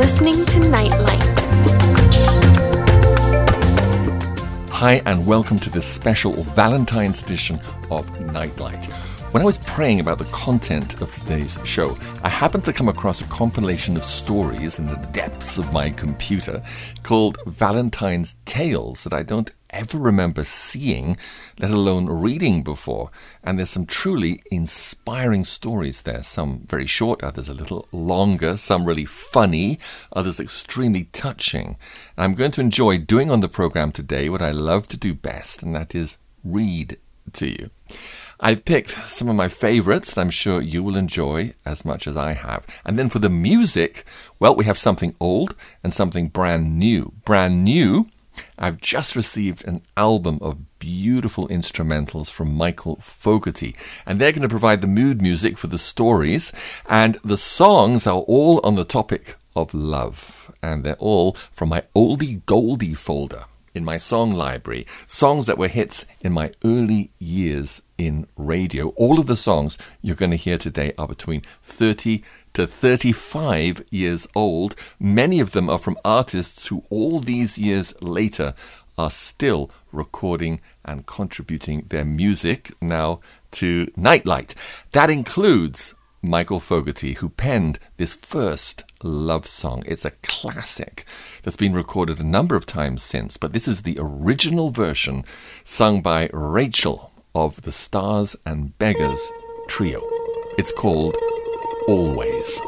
listening to Nightlight. Hi, and welcome to this special Valentine's edition of Nightlight. When I was praying about the content of today's show, I happened to come across a compilation of stories in the depths of my computer called Valentine's Tales that I don't ever remember seeing, let alone reading before. And there's some truly inspiring stories there. Some very short, others a little longer, some really funny, others extremely touching. And I'm going to enjoy doing on the program today what I love to do best, and that is read to you. I've picked some of my favorites that I'm sure you will enjoy as much as I have. And then for the music, well, we have something old and something brand new. Brand new I've just received an album of beautiful instrumentals from Michael Fogarty, and they're going to provide the mood music for the stories, and the songs are all on the topic of love, and they're all from my oldie goldie folder in my song library, songs that were hits in my early years in radio. All of the songs you're going to hear today are between 30 to 35 years old. Many of them are from artists who, all these years later, are still recording and contributing their music now to Nightlight. That includes Michael Fogarty, who penned this first love song. It's a classic that's been recorded a number of times since, but this is the original version sung by Rachel of the Stars and Beggars Trio. It's called always.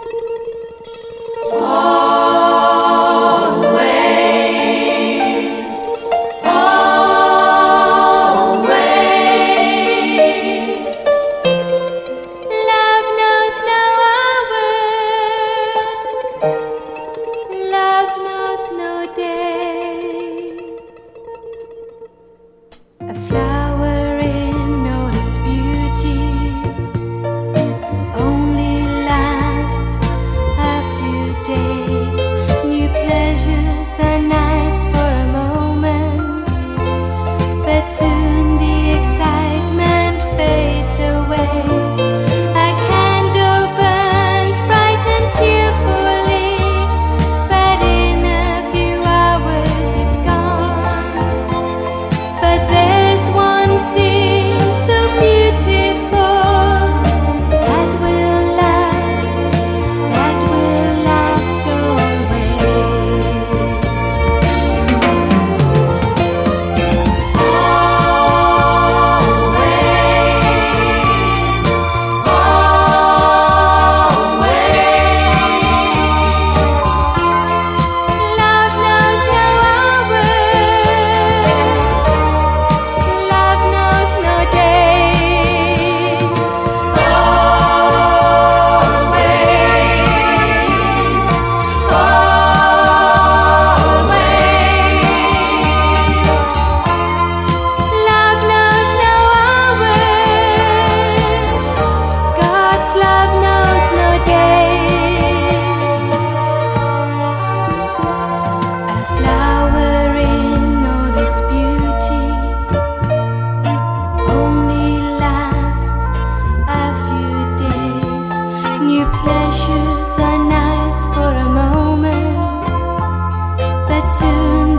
to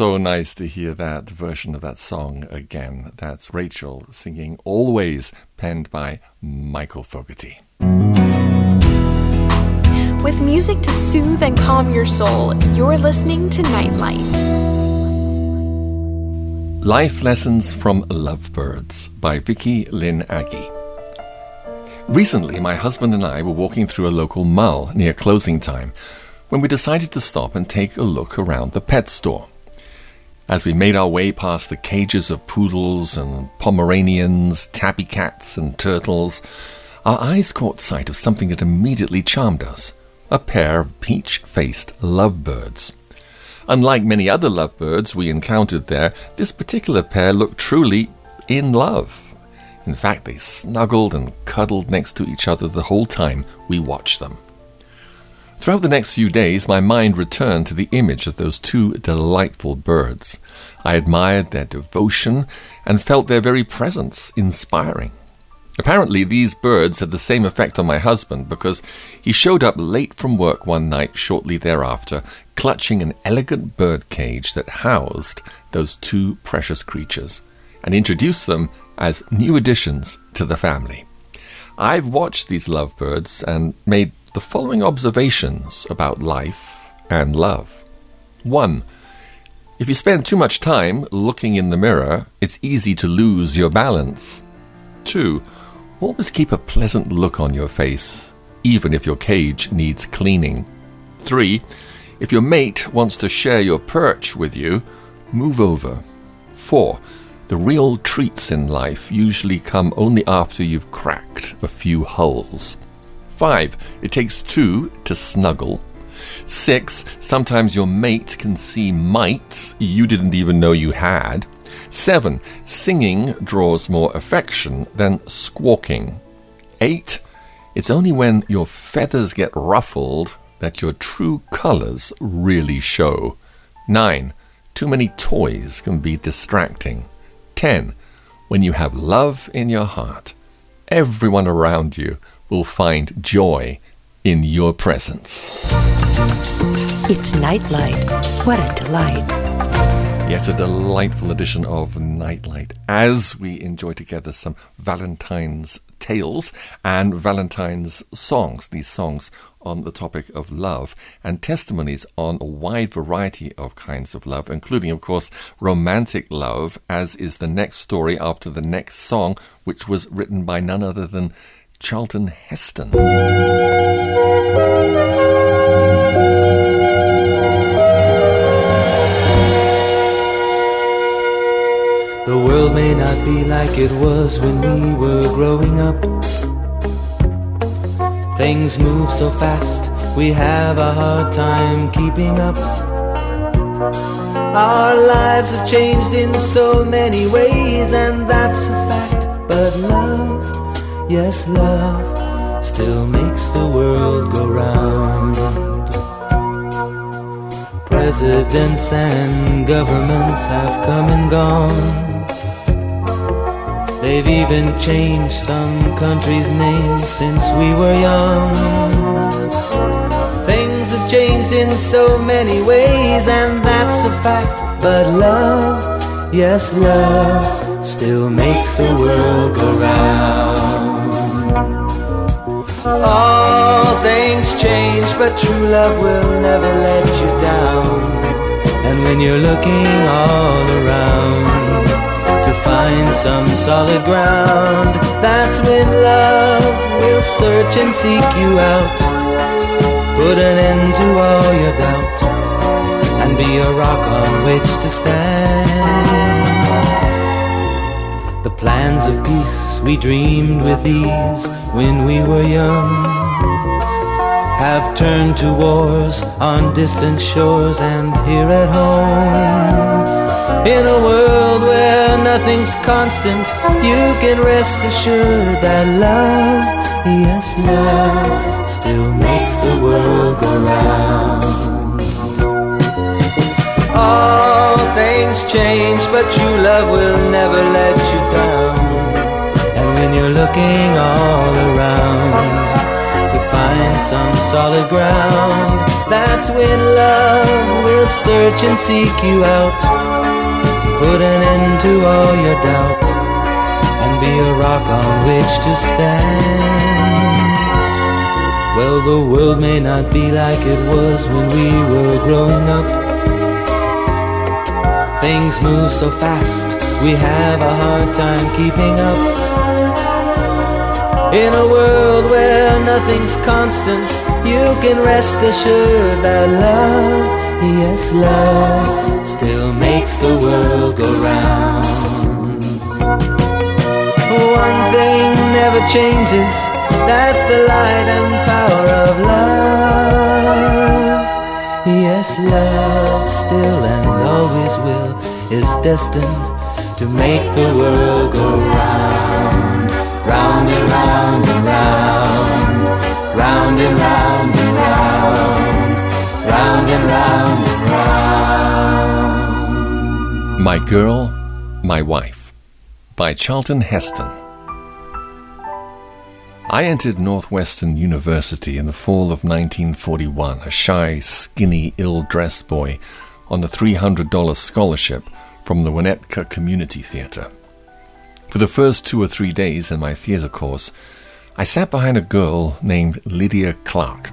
so nice to hear that version of that song again. That's Rachel singing Always, penned by Michael Fogarty. With music to soothe and calm your soul, you're listening to Nightlight. Life Lessons from Lovebirds by Vicky Lynn Aggie. Recently, my husband and I were walking through a local mall near closing time when we decided to stop and take a look around the pet store. As we made our way past the cages of poodles and Pomeranians, tabby cats, and turtles, our eyes caught sight of something that immediately charmed us a pair of peach faced lovebirds. Unlike many other lovebirds we encountered there, this particular pair looked truly in love. In fact, they snuggled and cuddled next to each other the whole time we watched them. Throughout the next few days, my mind returned to the image of those two delightful birds. I admired their devotion and felt their very presence inspiring. Apparently, these birds had the same effect on my husband because he showed up late from work one night shortly thereafter, clutching an elegant bird cage that housed those two precious creatures, and introduced them as new additions to the family. I've watched these lovebirds and made the following observations about life and love. 1. If you spend too much time looking in the mirror, it's easy to lose your balance. 2 Always keep a pleasant look on your face, even if your cage needs cleaning. 3. If your mate wants to share your perch with you, move over. 4. The real treats in life usually come only after you've cracked a few hulls. 5. It takes two to snuggle. 6. Sometimes your mate can see mites you didn't even know you had. 7. Singing draws more affection than squawking. 8. It's only when your feathers get ruffled that your true colors really show. 9. Too many toys can be distracting. 10. When you have love in your heart, everyone around you will find joy in your presence. It's Nightlight. What a delight. Yes, a delightful edition of Nightlight as we enjoy together some Valentine's tales and Valentine's songs, these songs on the topic of love and testimonies on a wide variety of kinds of love, including, of course, romantic love, as is the next story after the next song, which was written by none other than Charlton Heston. The world may not be like it was when we were growing up. Things move so fast, we have a hard time keeping up. Our lives have changed in so many ways, and that's a fact. But love, yes, love, still makes the world go round. Presidents and governments have come and gone. They've even changed some countries' names since we were young. Things have changed in so many ways, and that's a fact. But love, yes, love, still makes the world go round. All things change, but true love will never let you down. And when you're looking all around, to find some solid ground. That's when love will search and seek you out. Put an end to all your doubt and be a rock on which to stand. The plans of peace we dreamed with ease when we were young have turned to wars on distant shores and here at home. In a world where nothing's constant, you can rest assured that love, yes, love, still makes the world go round. All things change, but true love will never let you down. You're looking all around to find some solid ground. That's when love will search and seek you out. Put an end to all your doubt and be a rock on which to stand. Well, the world may not be like it was when we were growing up. Things move so fast, we have a hard time keeping up. In a world where nothing's constant, you can rest assured that love, yes, love, still makes the world go round. One thing never changes, that's the light and power of love. Yes, love still and always will is destined to make the world go round round and round and round, round and round and round, round and round and round. My Girl, My Wife by Charlton Heston. I entered Northwestern University in the fall of 1941, a shy, skinny, ill dressed boy on a $300 scholarship from the Winnetka Community Theatre. For the first two or three days in my theatre course, I sat behind a girl named Lydia Clarke.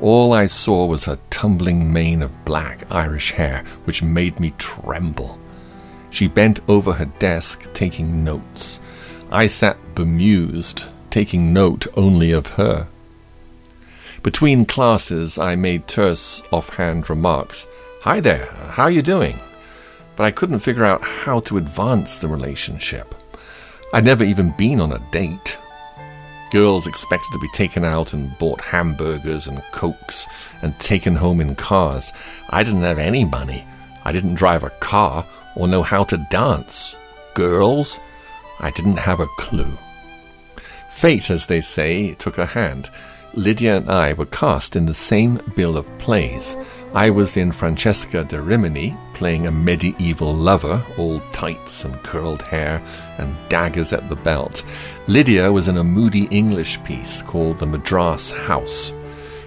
All I saw was her tumbling mane of black Irish hair, which made me tremble. She bent over her desk, taking notes. I sat bemused, taking note only of her. Between classes, I made terse, offhand remarks. Hi there, how you doing? But I couldn't figure out how to advance the relationship. I'd never even been on a date. Girls expected to be taken out and bought hamburgers and cokes and taken home in cars. I didn't have any money. I didn't drive a car or know how to dance. Girls? I didn't have a clue. Fate, as they say, took a hand. Lydia and I were cast in the same bill of plays. I was in Francesca de Rimini, playing a medieval lover, all tights and curled hair and daggers at the belt. Lydia was in a moody English piece called The Madras House.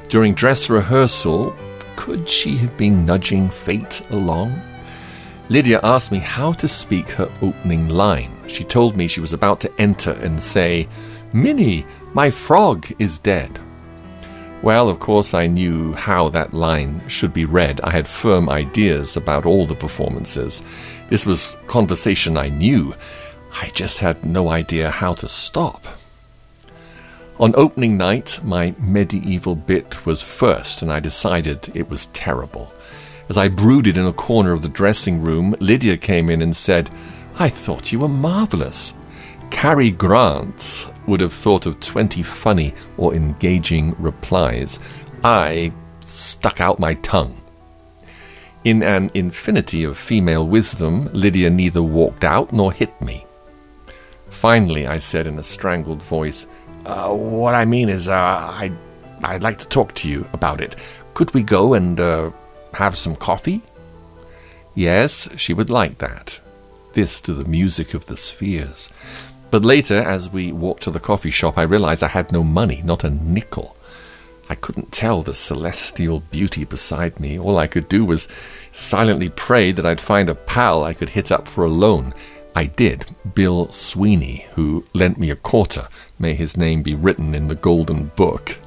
During dress rehearsal, could she have been nudging fate along? Lydia asked me how to speak her opening line. She told me she was about to enter and say, Minnie, my frog is dead. Well, of course, I knew how that line should be read. I had firm ideas about all the performances. This was conversation I knew. I just had no idea how to stop. On opening night, my medieval bit was first, and I decided it was terrible. As I brooded in a corner of the dressing room, Lydia came in and said, I thought you were marvelous. Cary Grant would have thought of 20 funny or engaging replies. I stuck out my tongue. In an infinity of female wisdom, Lydia neither walked out nor hit me. Finally, I said in a strangled voice, uh, What I mean is, uh, I, I'd like to talk to you about it. Could we go and uh, have some coffee? Yes, she would like that. This to the music of the spheres. But later, as we walked to the coffee shop, I realized I had no money, not a nickel. I couldn't tell the celestial beauty beside me. All I could do was silently pray that I'd find a pal I could hit up for a loan. I did, Bill Sweeney, who lent me a quarter. May his name be written in the Golden Book.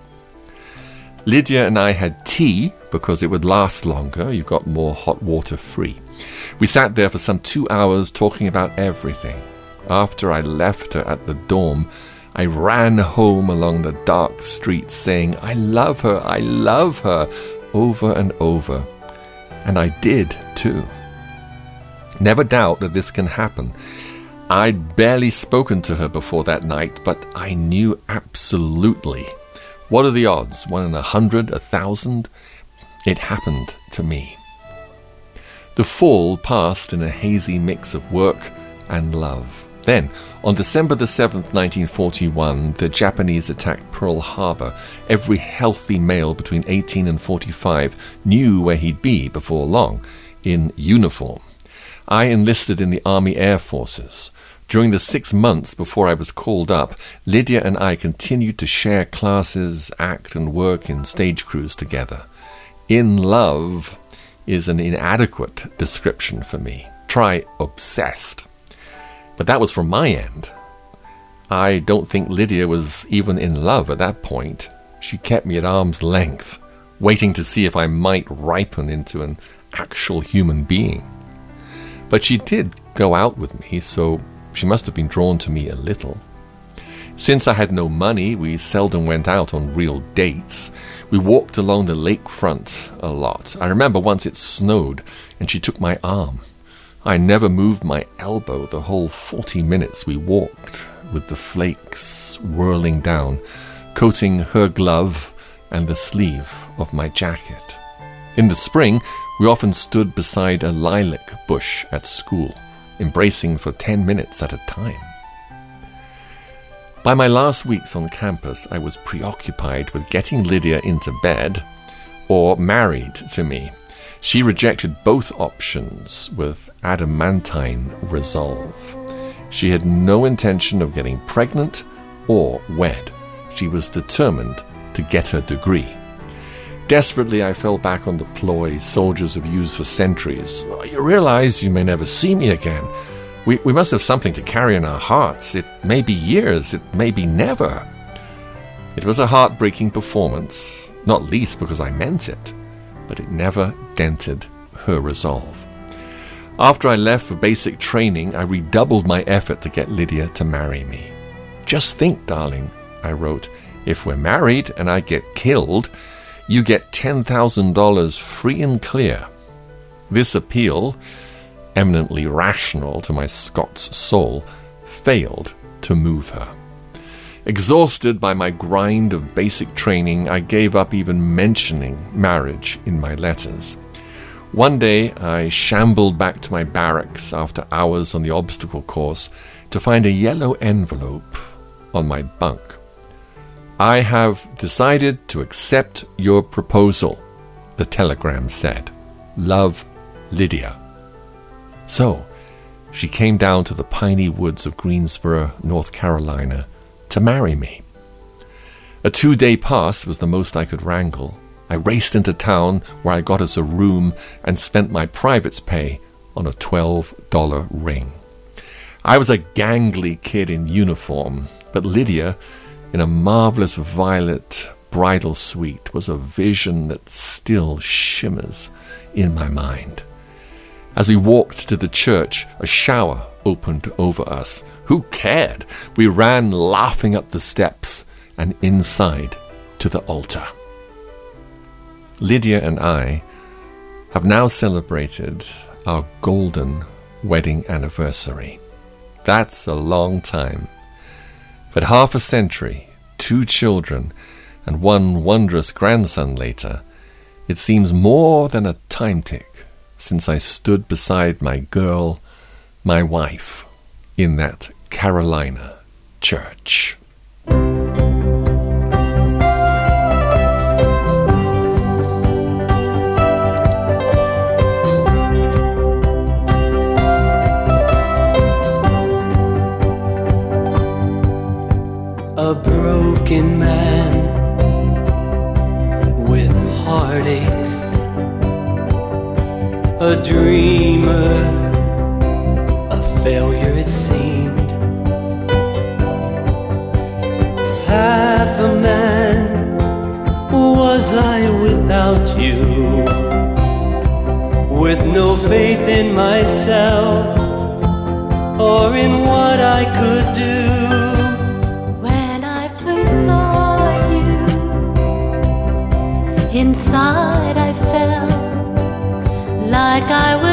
Lydia and I had tea because it would last longer. You got more hot water free. We sat there for some two hours talking about everything after I left her at the dorm, I ran home along the dark streets saying, I love her, I love her, over and over. And I did too. Never doubt that this can happen. I'd barely spoken to her before that night, but I knew absolutely. What are the odds? One in a hundred, a thousand? It happened to me. The fall passed in a hazy mix of work and love. Then, on December the 7th, 1941, the Japanese attacked Pearl Harbor. Every healthy male between 18 and 45 knew where he'd be before long, in uniform. I enlisted in the Army Air Forces. During the six months before I was called up, Lydia and I continued to share classes, act, and work in stage crews together. In love is an inadequate description for me. Try obsessed. But that was from my end. I don't think Lydia was even in love at that point. She kept me at arm's length, waiting to see if I might ripen into an actual human being. But she did go out with me, so she must have been drawn to me a little. Since I had no money, we seldom went out on real dates. We walked along the lakefront a lot. I remember once it snowed and she took my arm. I never moved my elbow the whole 40 minutes we walked, with the flakes whirling down, coating her glove and the sleeve of my jacket. In the spring, we often stood beside a lilac bush at school, embracing for 10 minutes at a time. By my last weeks on campus, I was preoccupied with getting Lydia into bed or married to me. She rejected both options with adamantine resolve. She had no intention of getting pregnant or wed. She was determined to get her degree. Desperately, I fell back on the ploy soldiers have used for centuries. You realize you may never see me again. We, we must have something to carry in our hearts. It may be years, it may be never. It was a heartbreaking performance, not least because I meant it, but it never dented her resolve. After I left for basic training, I redoubled my effort to get Lydia to marry me. Just think, darling, I wrote, if we're married and I get killed, you get $10,000 free and clear. This appeal eminently rational to my Scots soul, failed to move her. Exhausted by my grind of basic training, I gave up even mentioning marriage in my letters. One day, I shambled back to my barracks after hours on the obstacle course to find a yellow envelope on my bunk. I have decided to accept your proposal, the telegram said. Love, Lydia. So, she came down to the piney woods of Greensboro, North Carolina, to marry me. A two day pass was the most I could wrangle. I raced into town where I got us a room and spent my private's pay on a $12 ring. I was a gangly kid in uniform, but Lydia, in a marvelous violet bridal suite, was a vision that still shimmers in my mind. As we walked to the church, a shower opened over us. Who cared? We ran laughing up the steps and inside to the altar. Lydia and I have now celebrated our golden wedding anniversary. That's a long time. But half a century, two children, and one wondrous grandson later, it seems more than a time tick since I stood beside my girl, my wife, in that Carolina church. A broken man with heartaches a dreamer, failure it seemed. Half a man was I without you, with no faith in myself or in what I could do. When I first saw you, inside I felt like I was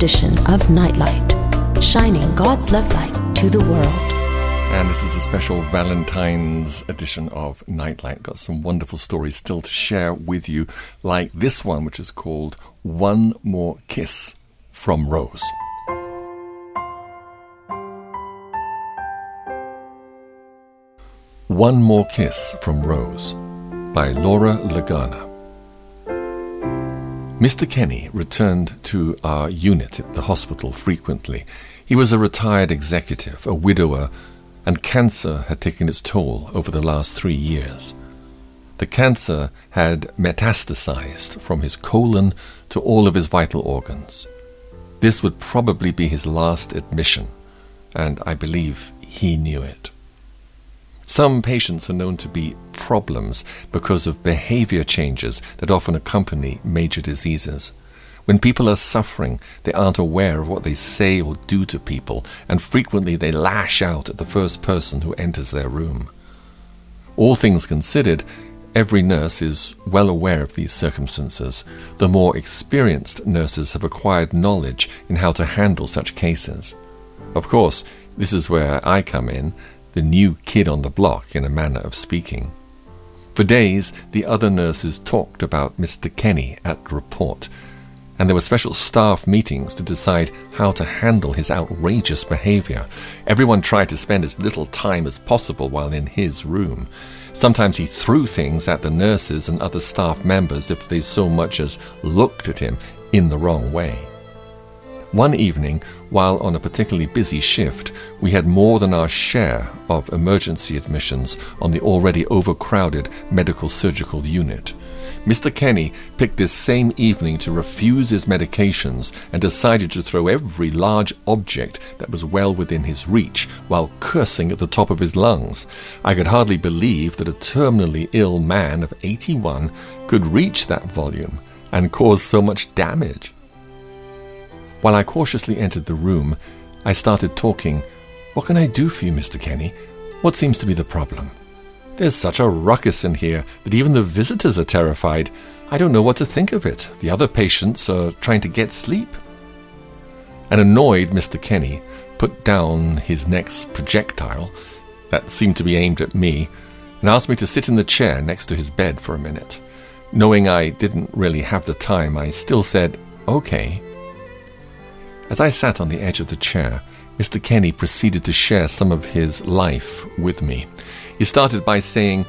edition of Nightlight, shining God's love light to the world. And this is a special Valentine's edition of Nightlight. Got some wonderful stories still to share with you, like this one, which is called One More Kiss from Rose. One More Kiss from Rose by Laura Lagana. Mr. Kenny returned to our unit at the hospital frequently. He was a retired executive, a widower, and cancer had taken its toll over the last three years. The cancer had metastasized from his colon to all of his vital organs. This would probably be his last admission, and I believe he knew it. Some patients are known to be problems because of behavior changes that often accompany major diseases. When people are suffering, they aren't aware of what they say or do to people, and frequently they lash out at the first person who enters their room. All things considered, every nurse is well aware of these circumstances. The more experienced nurses have acquired knowledge in how to handle such cases. Of course, this is where I come in, the new kid on the block, in a manner of speaking. For days, the other nurses talked about Mr. Kenny at report, and there were special staff meetings to decide how to handle his outrageous behavior. Everyone tried to spend as little time as possible while in his room. Sometimes he threw things at the nurses and other staff members if they so much as looked at him in the wrong way. One evening, while on a particularly busy shift, we had more than our share of emergency admissions on the already overcrowded medical surgical unit. Mr. Kenny picked this same evening to refuse his medications and decided to throw every large object that was well within his reach while cursing at the top of his lungs. I could hardly believe that a terminally ill man of 81 could reach that volume and cause so much damage. While I cautiously entered the room, I started talking. What can I do for you, Mr. Kenny? What seems to be the problem? There's such a ruckus in here that even the visitors are terrified. I don't know what to think of it. The other patients are trying to get sleep. An annoyed Mr. Kenny put down his next projectile, that seemed to be aimed at me, and asked me to sit in the chair next to his bed for a minute. Knowing I didn't really have the time, I still said, okay. As I sat on the edge of the chair, Mr. Kenny proceeded to share some of his life with me. He started by saying,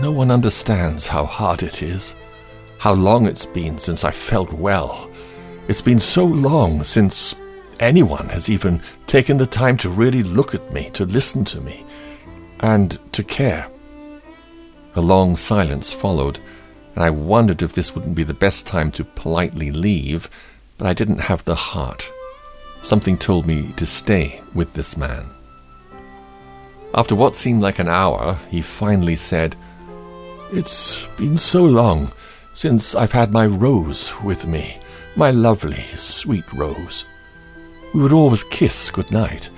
No one understands how hard it is, how long it's been since I felt well. It's been so long since anyone has even taken the time to really look at me, to listen to me, and to care. A long silence followed, and I wondered if this wouldn't be the best time to politely leave, but I didn't have the heart. Something told me to stay with this man. After what seemed like an hour, he finally said, It's been so long since I've had my Rose with me, my lovely, sweet Rose. We would always kiss good night,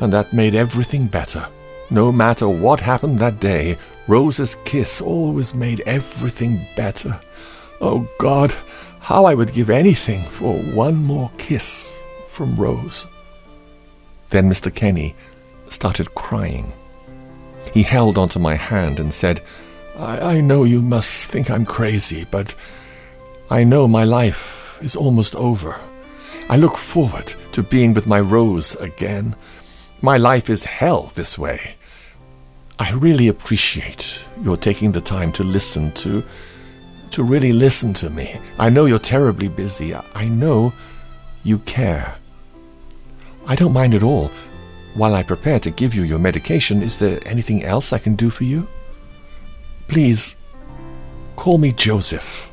and that made everything better. No matter what happened that day, Rose's kiss always made everything better. Oh God, how I would give anything for one more kiss from Rose. Then Mr. Kenny started crying. He held onto my hand and said, I, I know you must think I'm crazy, but I know my life is almost over. I look forward to being with my Rose again. My life is hell this way. I really appreciate your taking the time to listen to to really listen to me. I know you're terribly busy. I know you care. I don't mind at all. While I prepare to give you your medication, is there anything else I can do for you? Please, call me Joseph,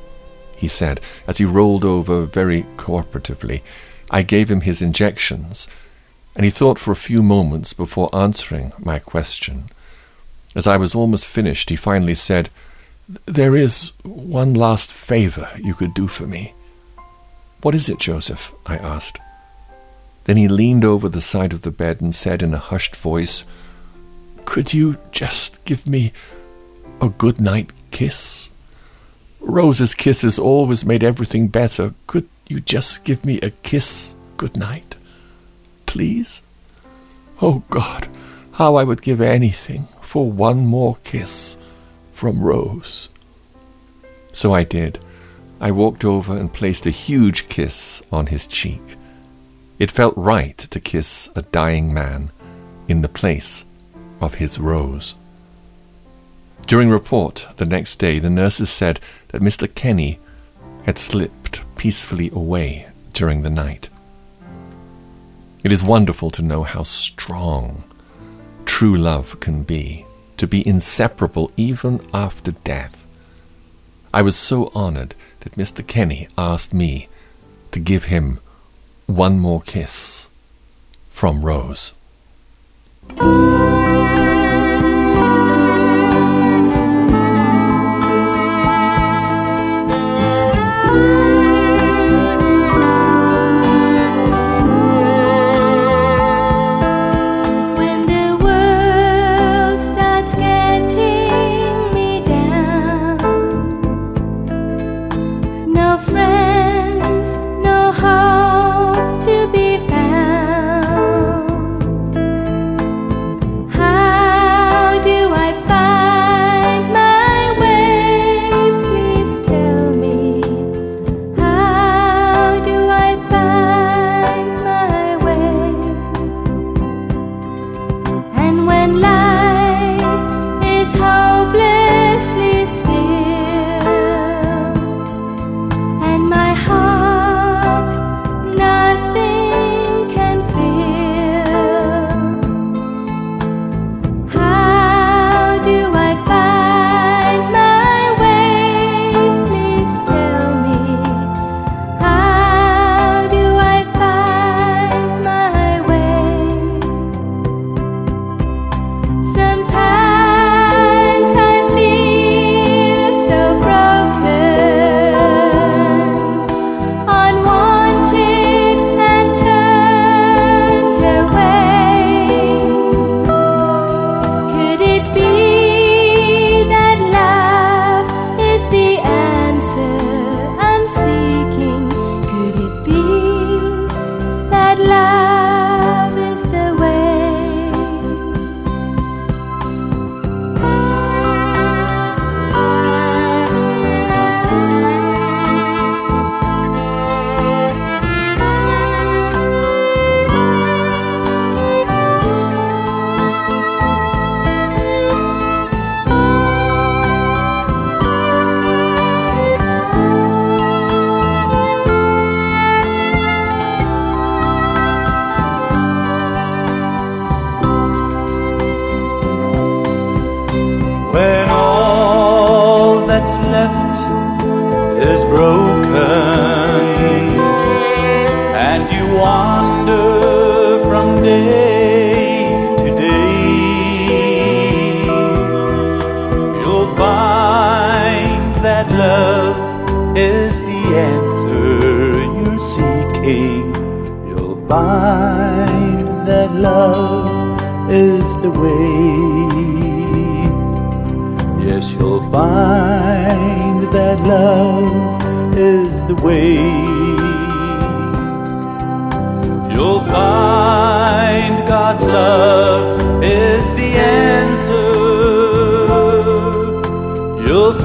he said as he rolled over very cooperatively. I gave him his injections, and he thought for a few moments before answering my question. As I was almost finished, he finally said, There is one last favor you could do for me. What is it, Joseph? I asked. Then he leaned over the side of the bed and said in a hushed voice, Could you just give me a good night kiss? Rose's kisses always made everything better. Could you just give me a kiss good night? Please? Oh God, how I would give anything for one more kiss from Rose. So I did. I walked over and placed a huge kiss on his cheek. It felt right to kiss a dying man in the place of his Rose. During report the next day, the nurses said that Mr. Kenny had slipped peacefully away during the night. It is wonderful to know how strong true love can be, to be inseparable even after death. I was so honored that Mr. Kenny asked me to give him one more kiss from Rose.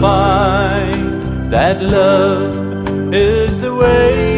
Find that love is the way.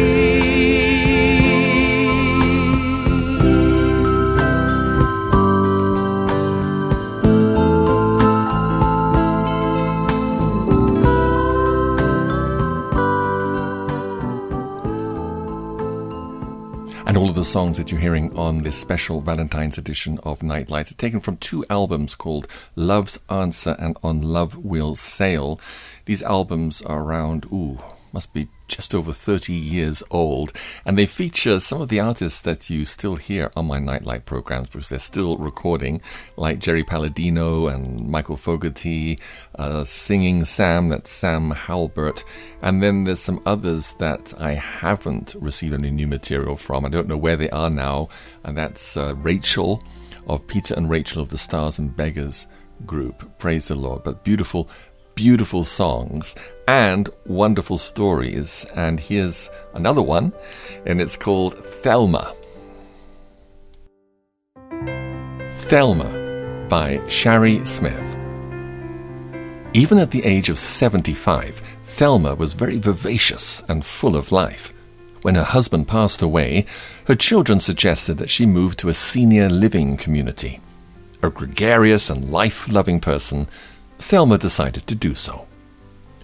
Songs that you're hearing on this special Valentine's edition of Nightlight are taken from two albums called Love's Answer and On Love Will Sail. These albums are around, ooh, must be just over 30 years old, and they feature some of the artists that you still hear on my Nightlight programs because they're still recording, like Jerry Palladino and Michael Fogarty, uh, Singing Sam, that's Sam Halbert, and then there's some others that I haven't received any new material from. I don't know where they are now, and that's uh, Rachel of Peter and Rachel of the Stars and Beggars group. Praise the Lord. But beautiful, beautiful songs and wonderful stories. And here's another one, and it's called Thelma. Thelma by Shari Smith. Even at the age of 75, Thelma was very vivacious and full of life. When her husband passed away, her children suggested that she move to a senior living community. A gregarious and life loving person, Thelma decided to do so.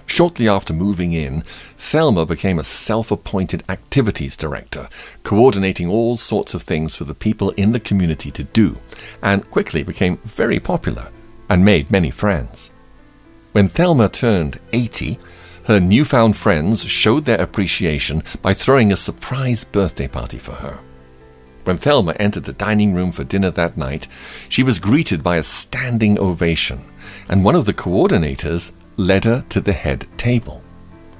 Shortly after moving in, Thelma became a self appointed activities director, coordinating all sorts of things for the people in the community to do, and quickly became very popular and made many friends. When Thelma turned 80, her newfound friends showed their appreciation by throwing a surprise birthday party for her. When Thelma entered the dining room for dinner that night, she was greeted by a standing ovation, and one of the coordinators led her to the head table.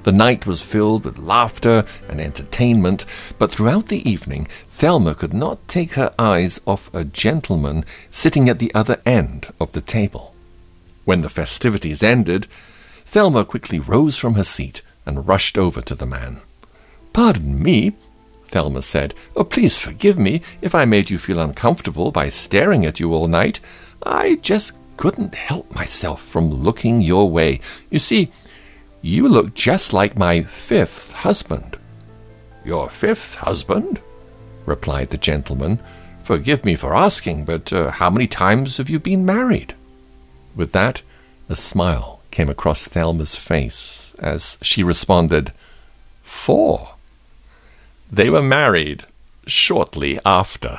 The night was filled with laughter and entertainment, but throughout the evening, Thelma could not take her eyes off a gentleman sitting at the other end of the table. When the festivities ended, Thelma quickly rose from her seat and rushed over to the man. Pardon me, Thelma said. Oh, please forgive me if I made you feel uncomfortable by staring at you all night. I just couldn't help myself from looking your way. You see, you look just like my fifth husband. Your fifth husband? replied the gentleman. Forgive me for asking, but uh, how many times have you been married? With that, a smile came across Thelma's face as she responded, Four. They were married shortly after.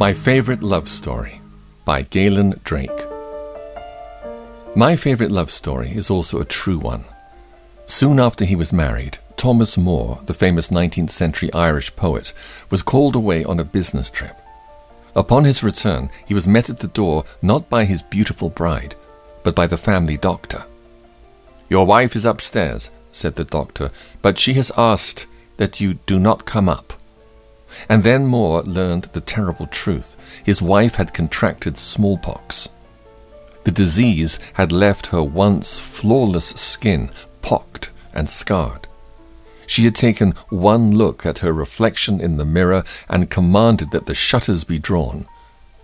My Favorite Love Story by Galen Drake. My favorite love story is also a true one. Soon after he was married, Thomas Moore, the famous 19th century Irish poet, was called away on a business trip. Upon his return, he was met at the door not by his beautiful bride, but by the family doctor. Your wife is upstairs, said the doctor, but she has asked that you do not come up. And then Moore learned the terrible truth. His wife had contracted smallpox. The disease had left her once flawless skin pocked and scarred. She had taken one look at her reflection in the mirror and commanded that the shutters be drawn,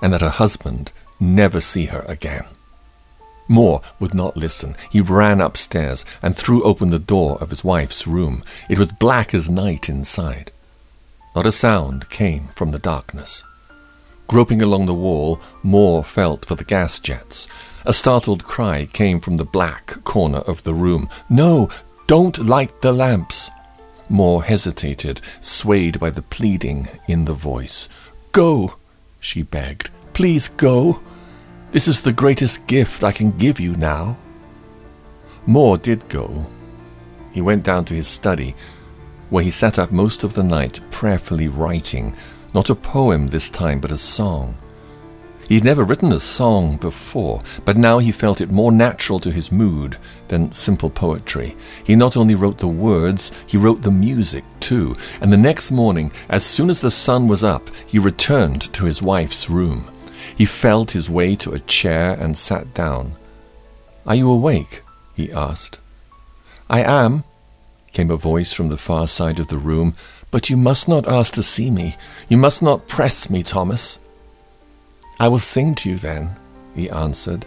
and that her husband never see her again. Moore would not listen. He ran upstairs and threw open the door of his wife's room. It was black as night inside. Not a sound came from the darkness. Groping along the wall, Moore felt for the gas jets. A startled cry came from the black corner of the room. No, don't light the lamps. Moore hesitated, swayed by the pleading in the voice. Go, she begged. Please go. This is the greatest gift I can give you now. Moore did go. He went down to his study, where he sat up most of the night prayerfully writing, not a poem this time, but a song. He'd never written a song before, but now he felt it more natural to his mood than simple poetry. He not only wrote the words, he wrote the music too, and the next morning, as soon as the sun was up, he returned to his wife's room. He felt his way to a chair and sat down. Are you awake? he asked. I am, came a voice from the far side of the room, but you must not ask to see me. You must not press me, Thomas. I will sing to you then, he answered.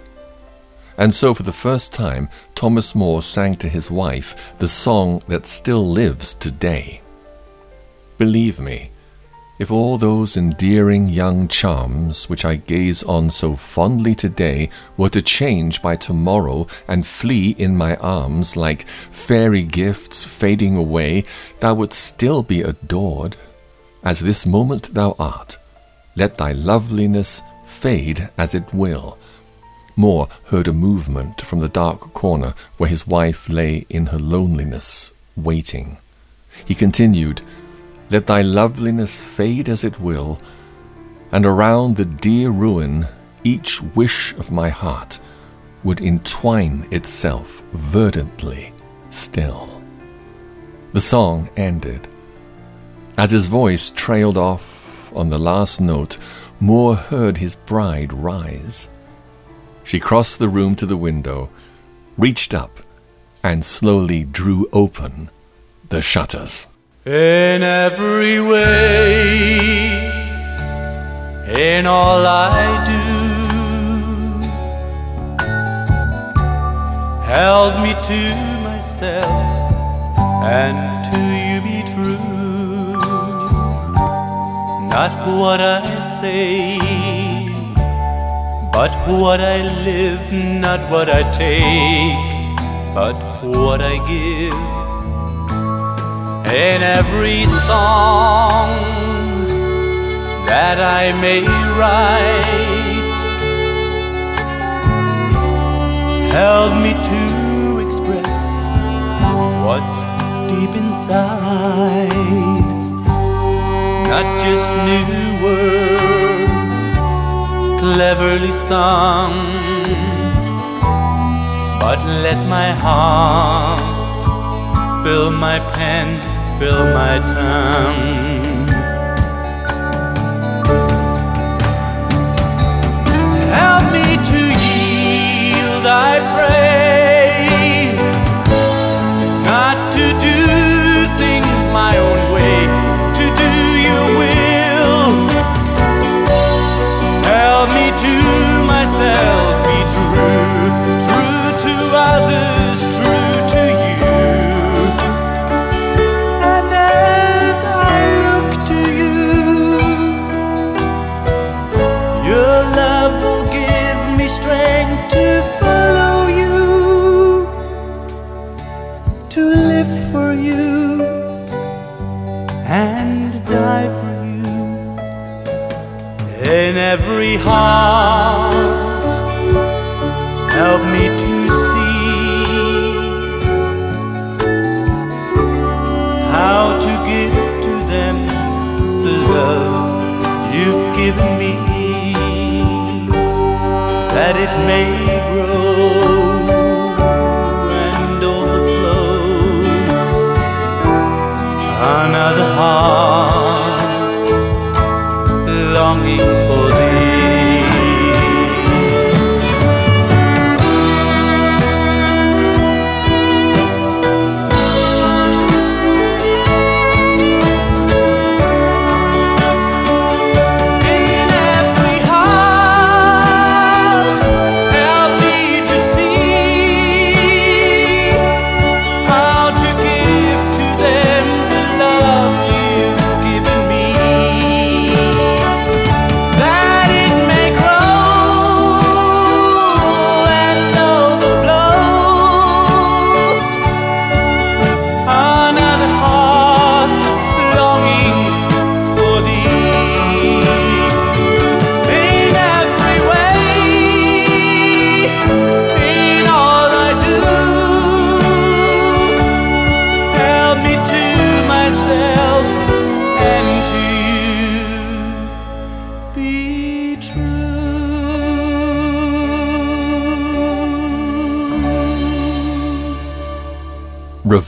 And so, for the first time, Thomas Moore sang to his wife the song that still lives today. Believe me, if all those endearing young charms which I gaze on so fondly today were to change by tomorrow and flee in my arms like fairy gifts fading away, thou wouldst still be adored, as this moment thou art. Let thy loveliness fade as it will. Moore heard a movement from the dark corner where his wife lay in her loneliness, waiting. He continued, Let thy loveliness fade as it will, and around the dear ruin each wish of my heart would entwine itself verdantly still. The song ended. As his voice trailed off on the last note, Moore heard his bride rise. She crossed the room to the window, reached up, and slowly drew open the shutters. In every way, in all I do, held me to myself and to you be true. Not what I say, but what I live, not what I take, but what I give in every song that I may write. Help me to express what's deep inside not just new words cleverly sung but let my heart fill my pen fill my tongue. Help me to yield, I pray, not to do things my own way, to do your will. Help me to myself heart, help me to see how to give to them the love you've given me, that it may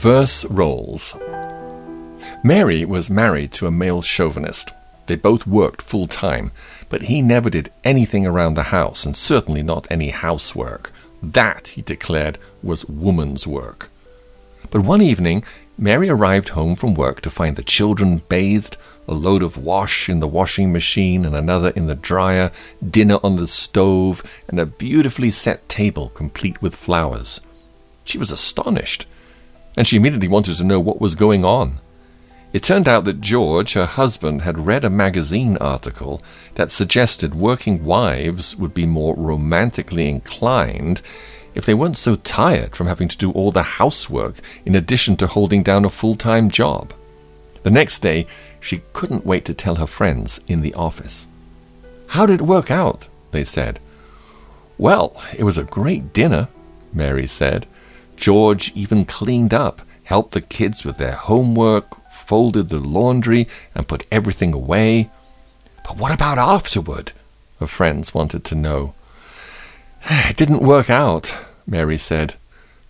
Reverse roles. Mary was married to a male chauvinist. They both worked full time, but he never did anything around the house, and certainly not any housework. That, he declared, was woman's work. But one evening, Mary arrived home from work to find the children bathed, a load of wash in the washing machine and another in the dryer, dinner on the stove, and a beautifully set table complete with flowers. She was astonished, and she immediately wanted to know what was going on. It turned out that George, her husband, had read a magazine article that suggested working wives would be more romantically inclined if they weren't so tired from having to do all the housework in addition to holding down a full time job. The next day, she couldn't wait to tell her friends in the office. How did it work out? they said. Well, it was a great dinner, Mary said. George even cleaned up, helped the kids with their homework, folded the laundry, and put everything away. But what about afterward? Her friends wanted to know. It didn't work out, Mary said.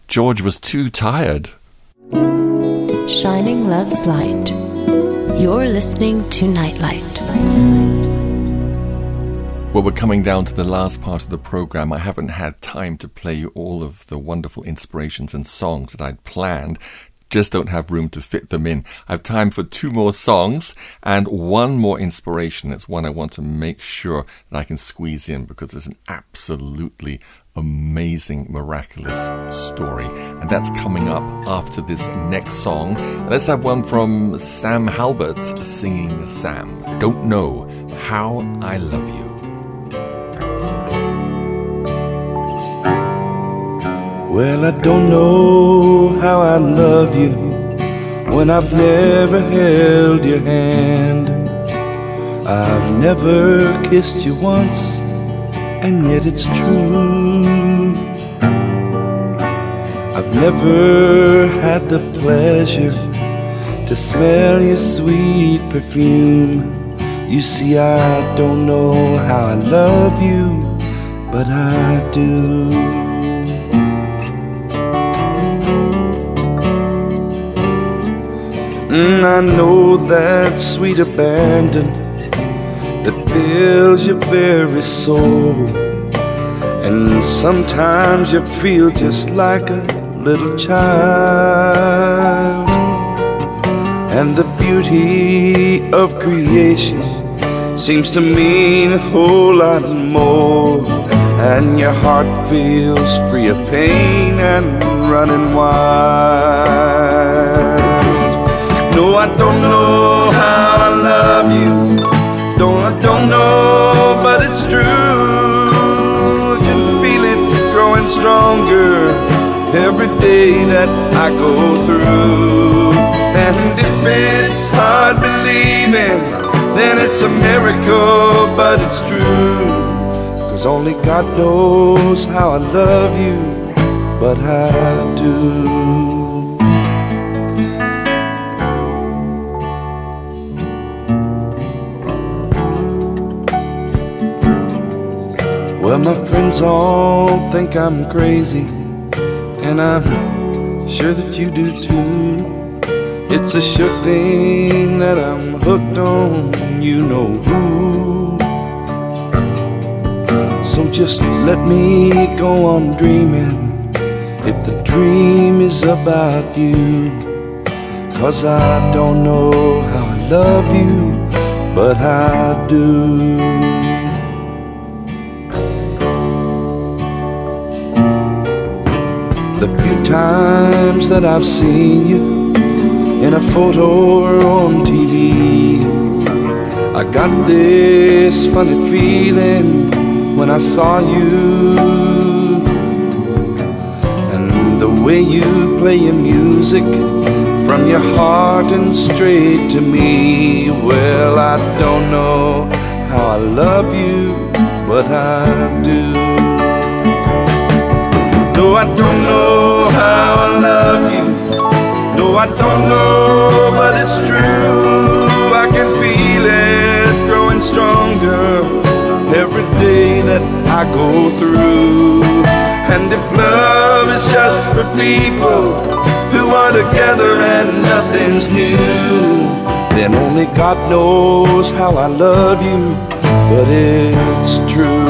George was too tired. Shining Love's Light. You're listening to Nightlight. Well, we're coming down to the last part of the program. I haven't had time to play you all of the wonderful inspirations and songs that I'd planned. Just don't have room to fit them in. I have time for two more songs and one more inspiration. It's one I want to make sure that I can squeeze in because it's an absolutely amazing, miraculous story. And that's coming up after this next song. Let's have one from Sam Halbert singing Sam. Don't know how I love you. Well, I don't know how I love you when I've never held your hand. I've never kissed you once, and yet it's true. I've never had the pleasure to smell your sweet perfume. You see, I don't know how I love you, but I do. Mm, I know that sweet abandon that fills your very soul. And sometimes you feel just like a little child. And the beauty of creation seems to mean a whole lot more. And your heart feels free of pain and running wild. I don't know how I love you. No, I don't know, but it's true. I can feel it growing stronger every day that I go through. And if it's hard believing, then it's a miracle, but it's true. Cause only God knows how I love you, but I do. Well, my friends all think I'm crazy, and I'm sure that you do too. It's a sure thing that I'm hooked on, you know who. So just let me go on dreaming if the dream is about you. Cause I don't know how I love you, but I do. The few times that I've seen you in a photo or on TV, I got this funny feeling when I saw you. And the way you play your music from your heart and straight to me, well, I don't know how I love you, but I do. No, I don't know how I love you. No, I don't know, but it's true. I can feel it growing stronger every day that I go through. And if love is just for people who are together and nothing's new, then only God knows how I love you, but it's true.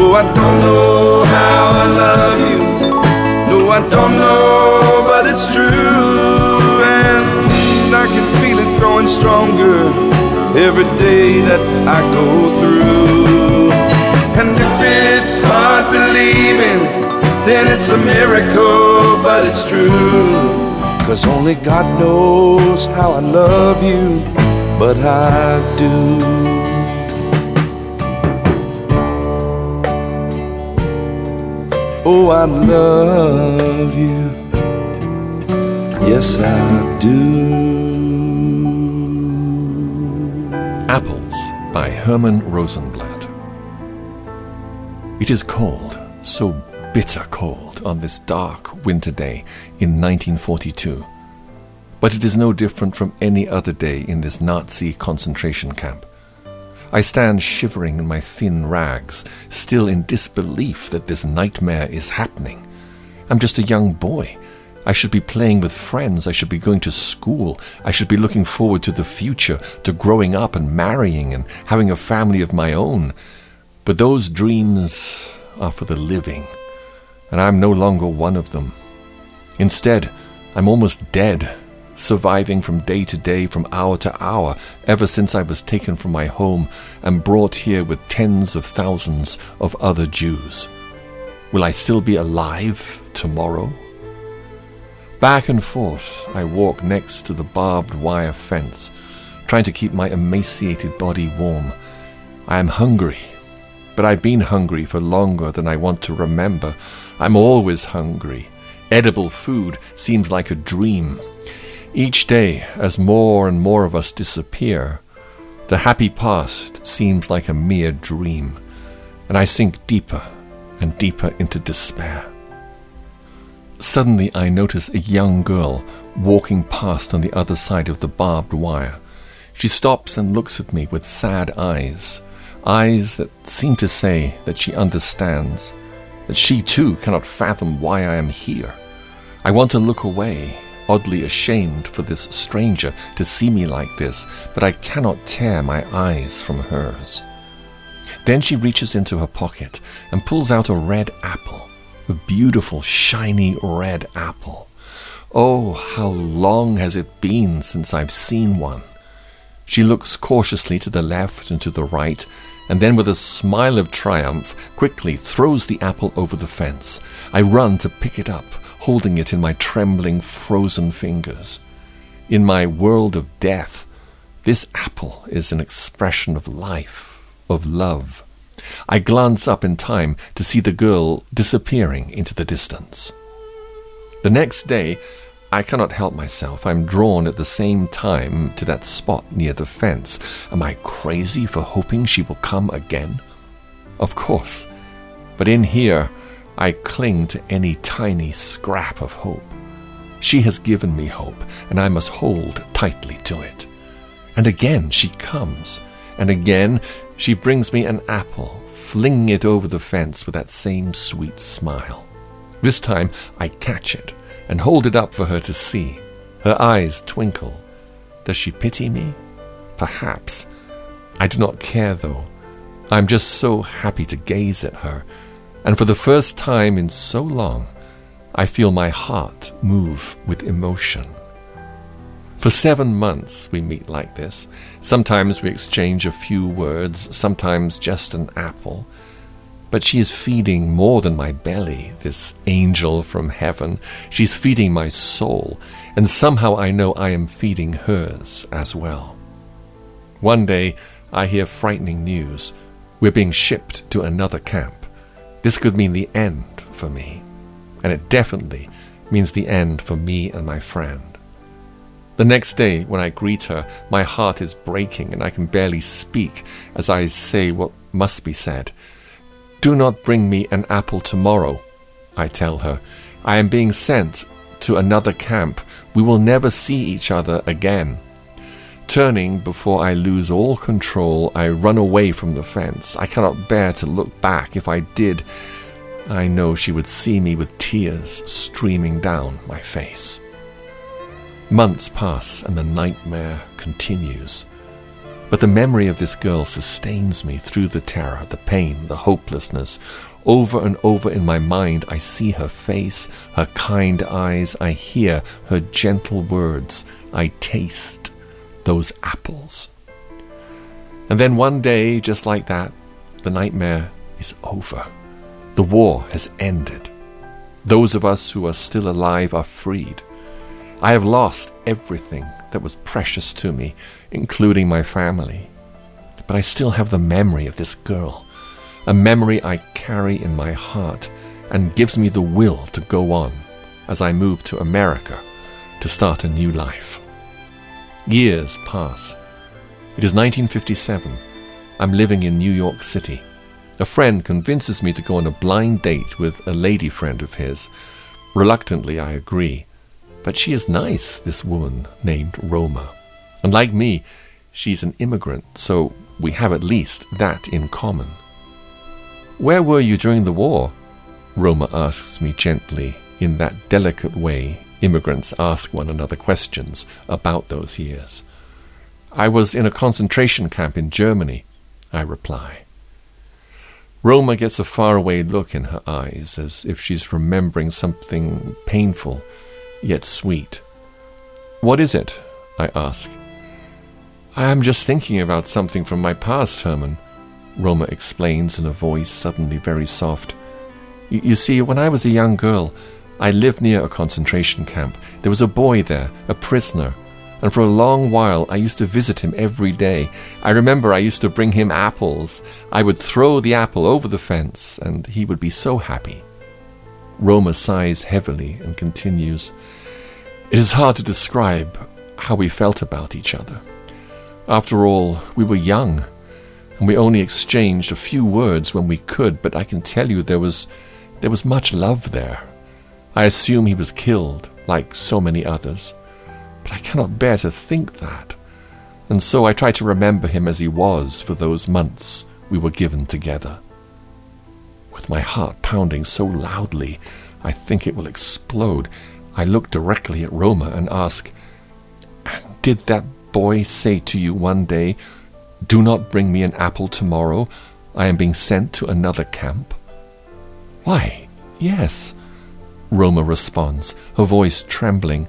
No, I don't know how I love you. No, I don't know, but it's true. And I can feel it growing stronger every day that I go through. And if it's hard believing, then it's a miracle, but it's true. Cause only God knows how I love you, but I do. Oh, I love you. Yes, I do. Apples by Herman Rosenblatt. It is cold, so bitter cold, on this dark winter day in 1942. But it is no different from any other day in this Nazi concentration camp. I stand shivering in my thin rags, still in disbelief that this nightmare is happening. I'm just a young boy. I should be playing with friends. I should be going to school. I should be looking forward to the future, to growing up and marrying and having a family of my own. But those dreams are for the living, and I'm no longer one of them. Instead, I'm almost dead, surviving from day to day, from hour to hour, ever since I was taken from my home and brought here with tens of thousands of other Jews. Will I still be alive tomorrow? Back and forth, I walk next to the barbed wire fence, trying to keep my emaciated body warm. I am hungry, but I've been hungry for longer than I want to remember. I'm always hungry. Edible food seems like a dream. Each day, as more and more of us disappear, the happy past seems like a mere dream, and I sink deeper and deeper into despair. Suddenly, I notice a young girl walking past on the other side of the barbed wire. She stops and looks at me with sad eyes, eyes that seem to say that she understands, that she too cannot fathom why I am here. I want to look away, oddly ashamed for this stranger to see me like this, but I cannot tear my eyes from hers. Then she reaches into her pocket and pulls out a red apple, a beautiful, shiny red apple. Oh, how long has it been since I've seen one? She looks cautiously to the left and to the right, and then with a smile of triumph quickly throws the apple over the fence. I run to pick it up, holding it in my trembling, frozen fingers. In my world of death, this apple is an expression of life, of love. I glance up in time to see the girl disappearing into the distance. The next day, I cannot help myself. I'm drawn at the same time to that spot near the fence. Am I crazy for hoping she will come again? Of course. But in here, I cling to any tiny scrap of hope. She has given me hope, and I must hold tightly to it. And again she comes, and again she brings me an apple, flinging it over the fence with that same sweet smile. This time I catch it and hold it up for her to see. Her eyes twinkle. Does she pity me? Perhaps. I do not care, though. I am just so happy to gaze at her, and for the first time in so long, I feel my heart move with emotion. For seven months we meet like this. Sometimes we exchange a few words, sometimes just an apple. But she is feeding more than my belly, this angel from heaven. She's feeding my soul, and somehow I know I am feeding hers as well. One day I hear frightening news. We're being shipped to another camp. This could mean the end for me, and it definitely means the end for me and my friend. The next day, when I greet her, my heart is breaking and I can barely speak as I say what must be said. Do not bring me an apple tomorrow, I tell her. I am being sent to another camp. We will never see each other again. Turning before I lose all control, I run away from the fence. I cannot bear to look back. If I did, I know she would see me with tears streaming down my face. Months pass and the nightmare continues. But the memory of this girl sustains me through the terror, the pain, the hopelessness. Over and over in my mind, I see her face, her kind eyes, I hear her gentle words, I taste those apples. And then one day, just like that, the nightmare is over. The war has ended. Those of us who are still alive are freed. I have lost everything that was precious to me, including my family. But I still have the memory of this girl, a memory I carry in my heart and gives me the will to go on as I move to America to start a new life. Years pass. It is 1957. I'm living in New York City. A friend convinces me to go on a blind date with a lady friend of his. Reluctantly, I agree. But she is nice, this woman named Roma. And like me, she's an immigrant, so we have at least that in common. Where were you during the war? Roma asks me gently, in that delicate way immigrants ask one another questions about those years. I was in a concentration camp in Germany, I reply. Roma gets a faraway look in her eyes, as if she's remembering something painful yet sweet. What is it? I ask. I am just thinking about something from my past, Herman, Roma explains in a voice suddenly very soft. You, see, when I was a young girl, I lived near a concentration camp. There was a boy there, a prisoner, and for a long while I used to visit him every day. I remember I used to bring him apples. I would throw the apple over the fence, and he would be so happy. Roma sighs heavily and continues, It is hard to describe how we felt about each other. After all, we were young, and we only exchanged a few words when we could, but I can tell you there was there was much love there. I assume he was killed, like so many others, but I cannot bear to think that. And so I try to remember him as he was for those months we were given together. With my heart pounding so loudly, I think it will explode. I look directly at Roma and ask, And did that boy say to you one day, Do not bring me an apple tomorrow? I am being sent to another camp? Why, yes, Roma responds, her voice trembling.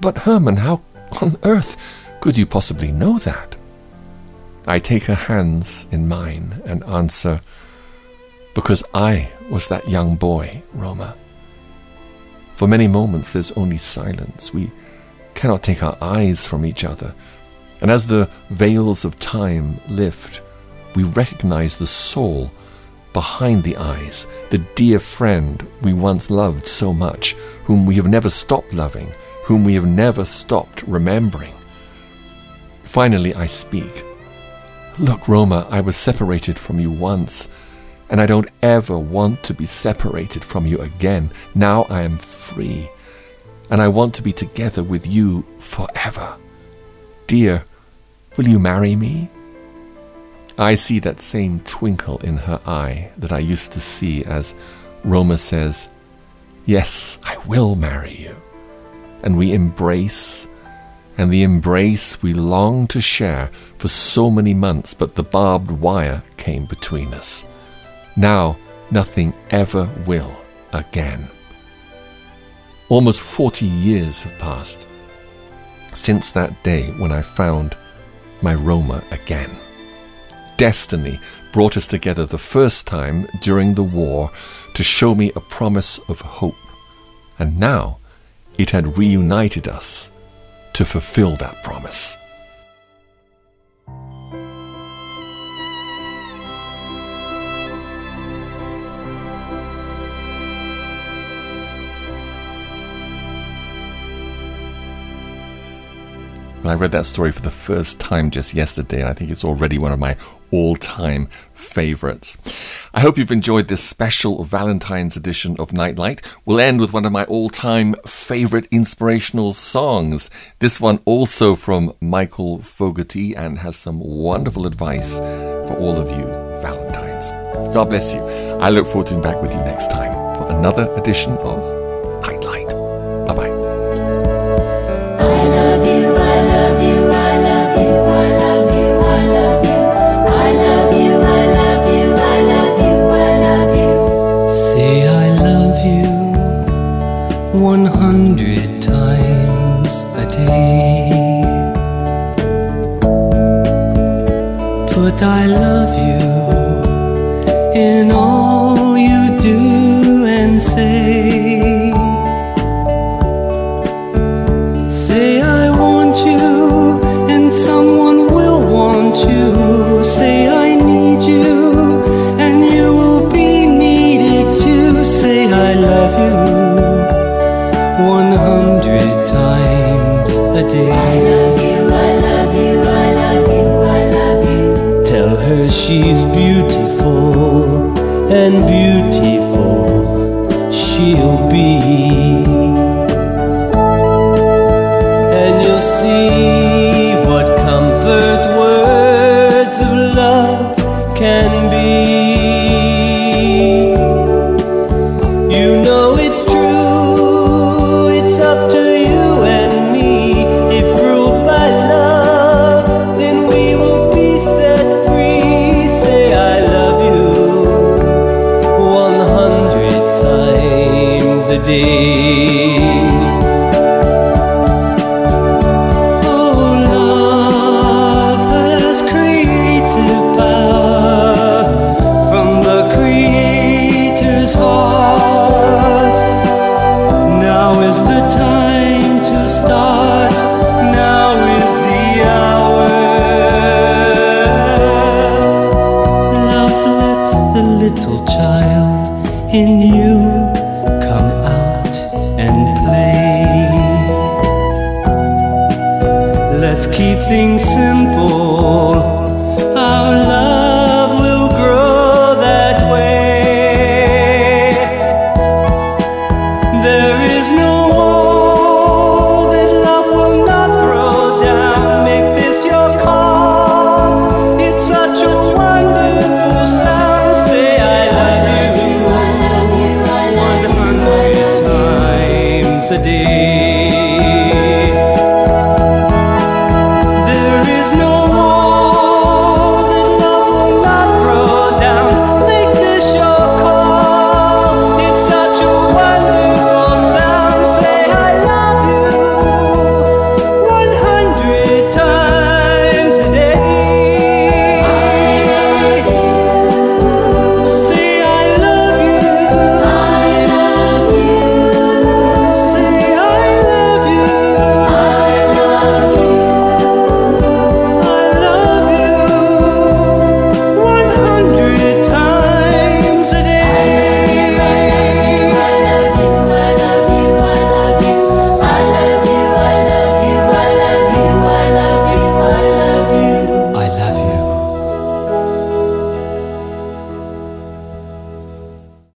But Herman, how on earth could you possibly know that? I take her hands in mine and answer, Because I was that young boy, Roma. For many moments there's only silence. We cannot take our eyes from each other. And as the veils of time lift, we recognize the soul behind the eyes, the dear friend we once loved so much, whom we have never stopped loving, whom we have never stopped remembering. Finally, I speak. Look, Roma, I was separated from you once, and I don't ever want to be separated from you again. Now I am free, and I want to be together with you forever. Dear, will you marry me? I see that same twinkle in her eye that I used to see as Roma says, Yes, I will marry you. And we embrace, and the embrace we long to share for so many months, but the barbed wire came between us. Now, nothing ever will again. Almost 40 years have passed since that day when I found my Roma again destiny brought us together the first time during the war to show me a promise of hope. And now it had reunited us to fulfill that promise. I read that story for the first time just yesterday, and I think it's already one of my all time favorites. I hope you've enjoyed this special Valentine's edition of Nightlight. We'll end with one of my all time favorite inspirational songs. This one also from Michael Fogarty and has some wonderful advice for all of you Valentines. God bless you. I look forward to being back with you next time for another edition of I love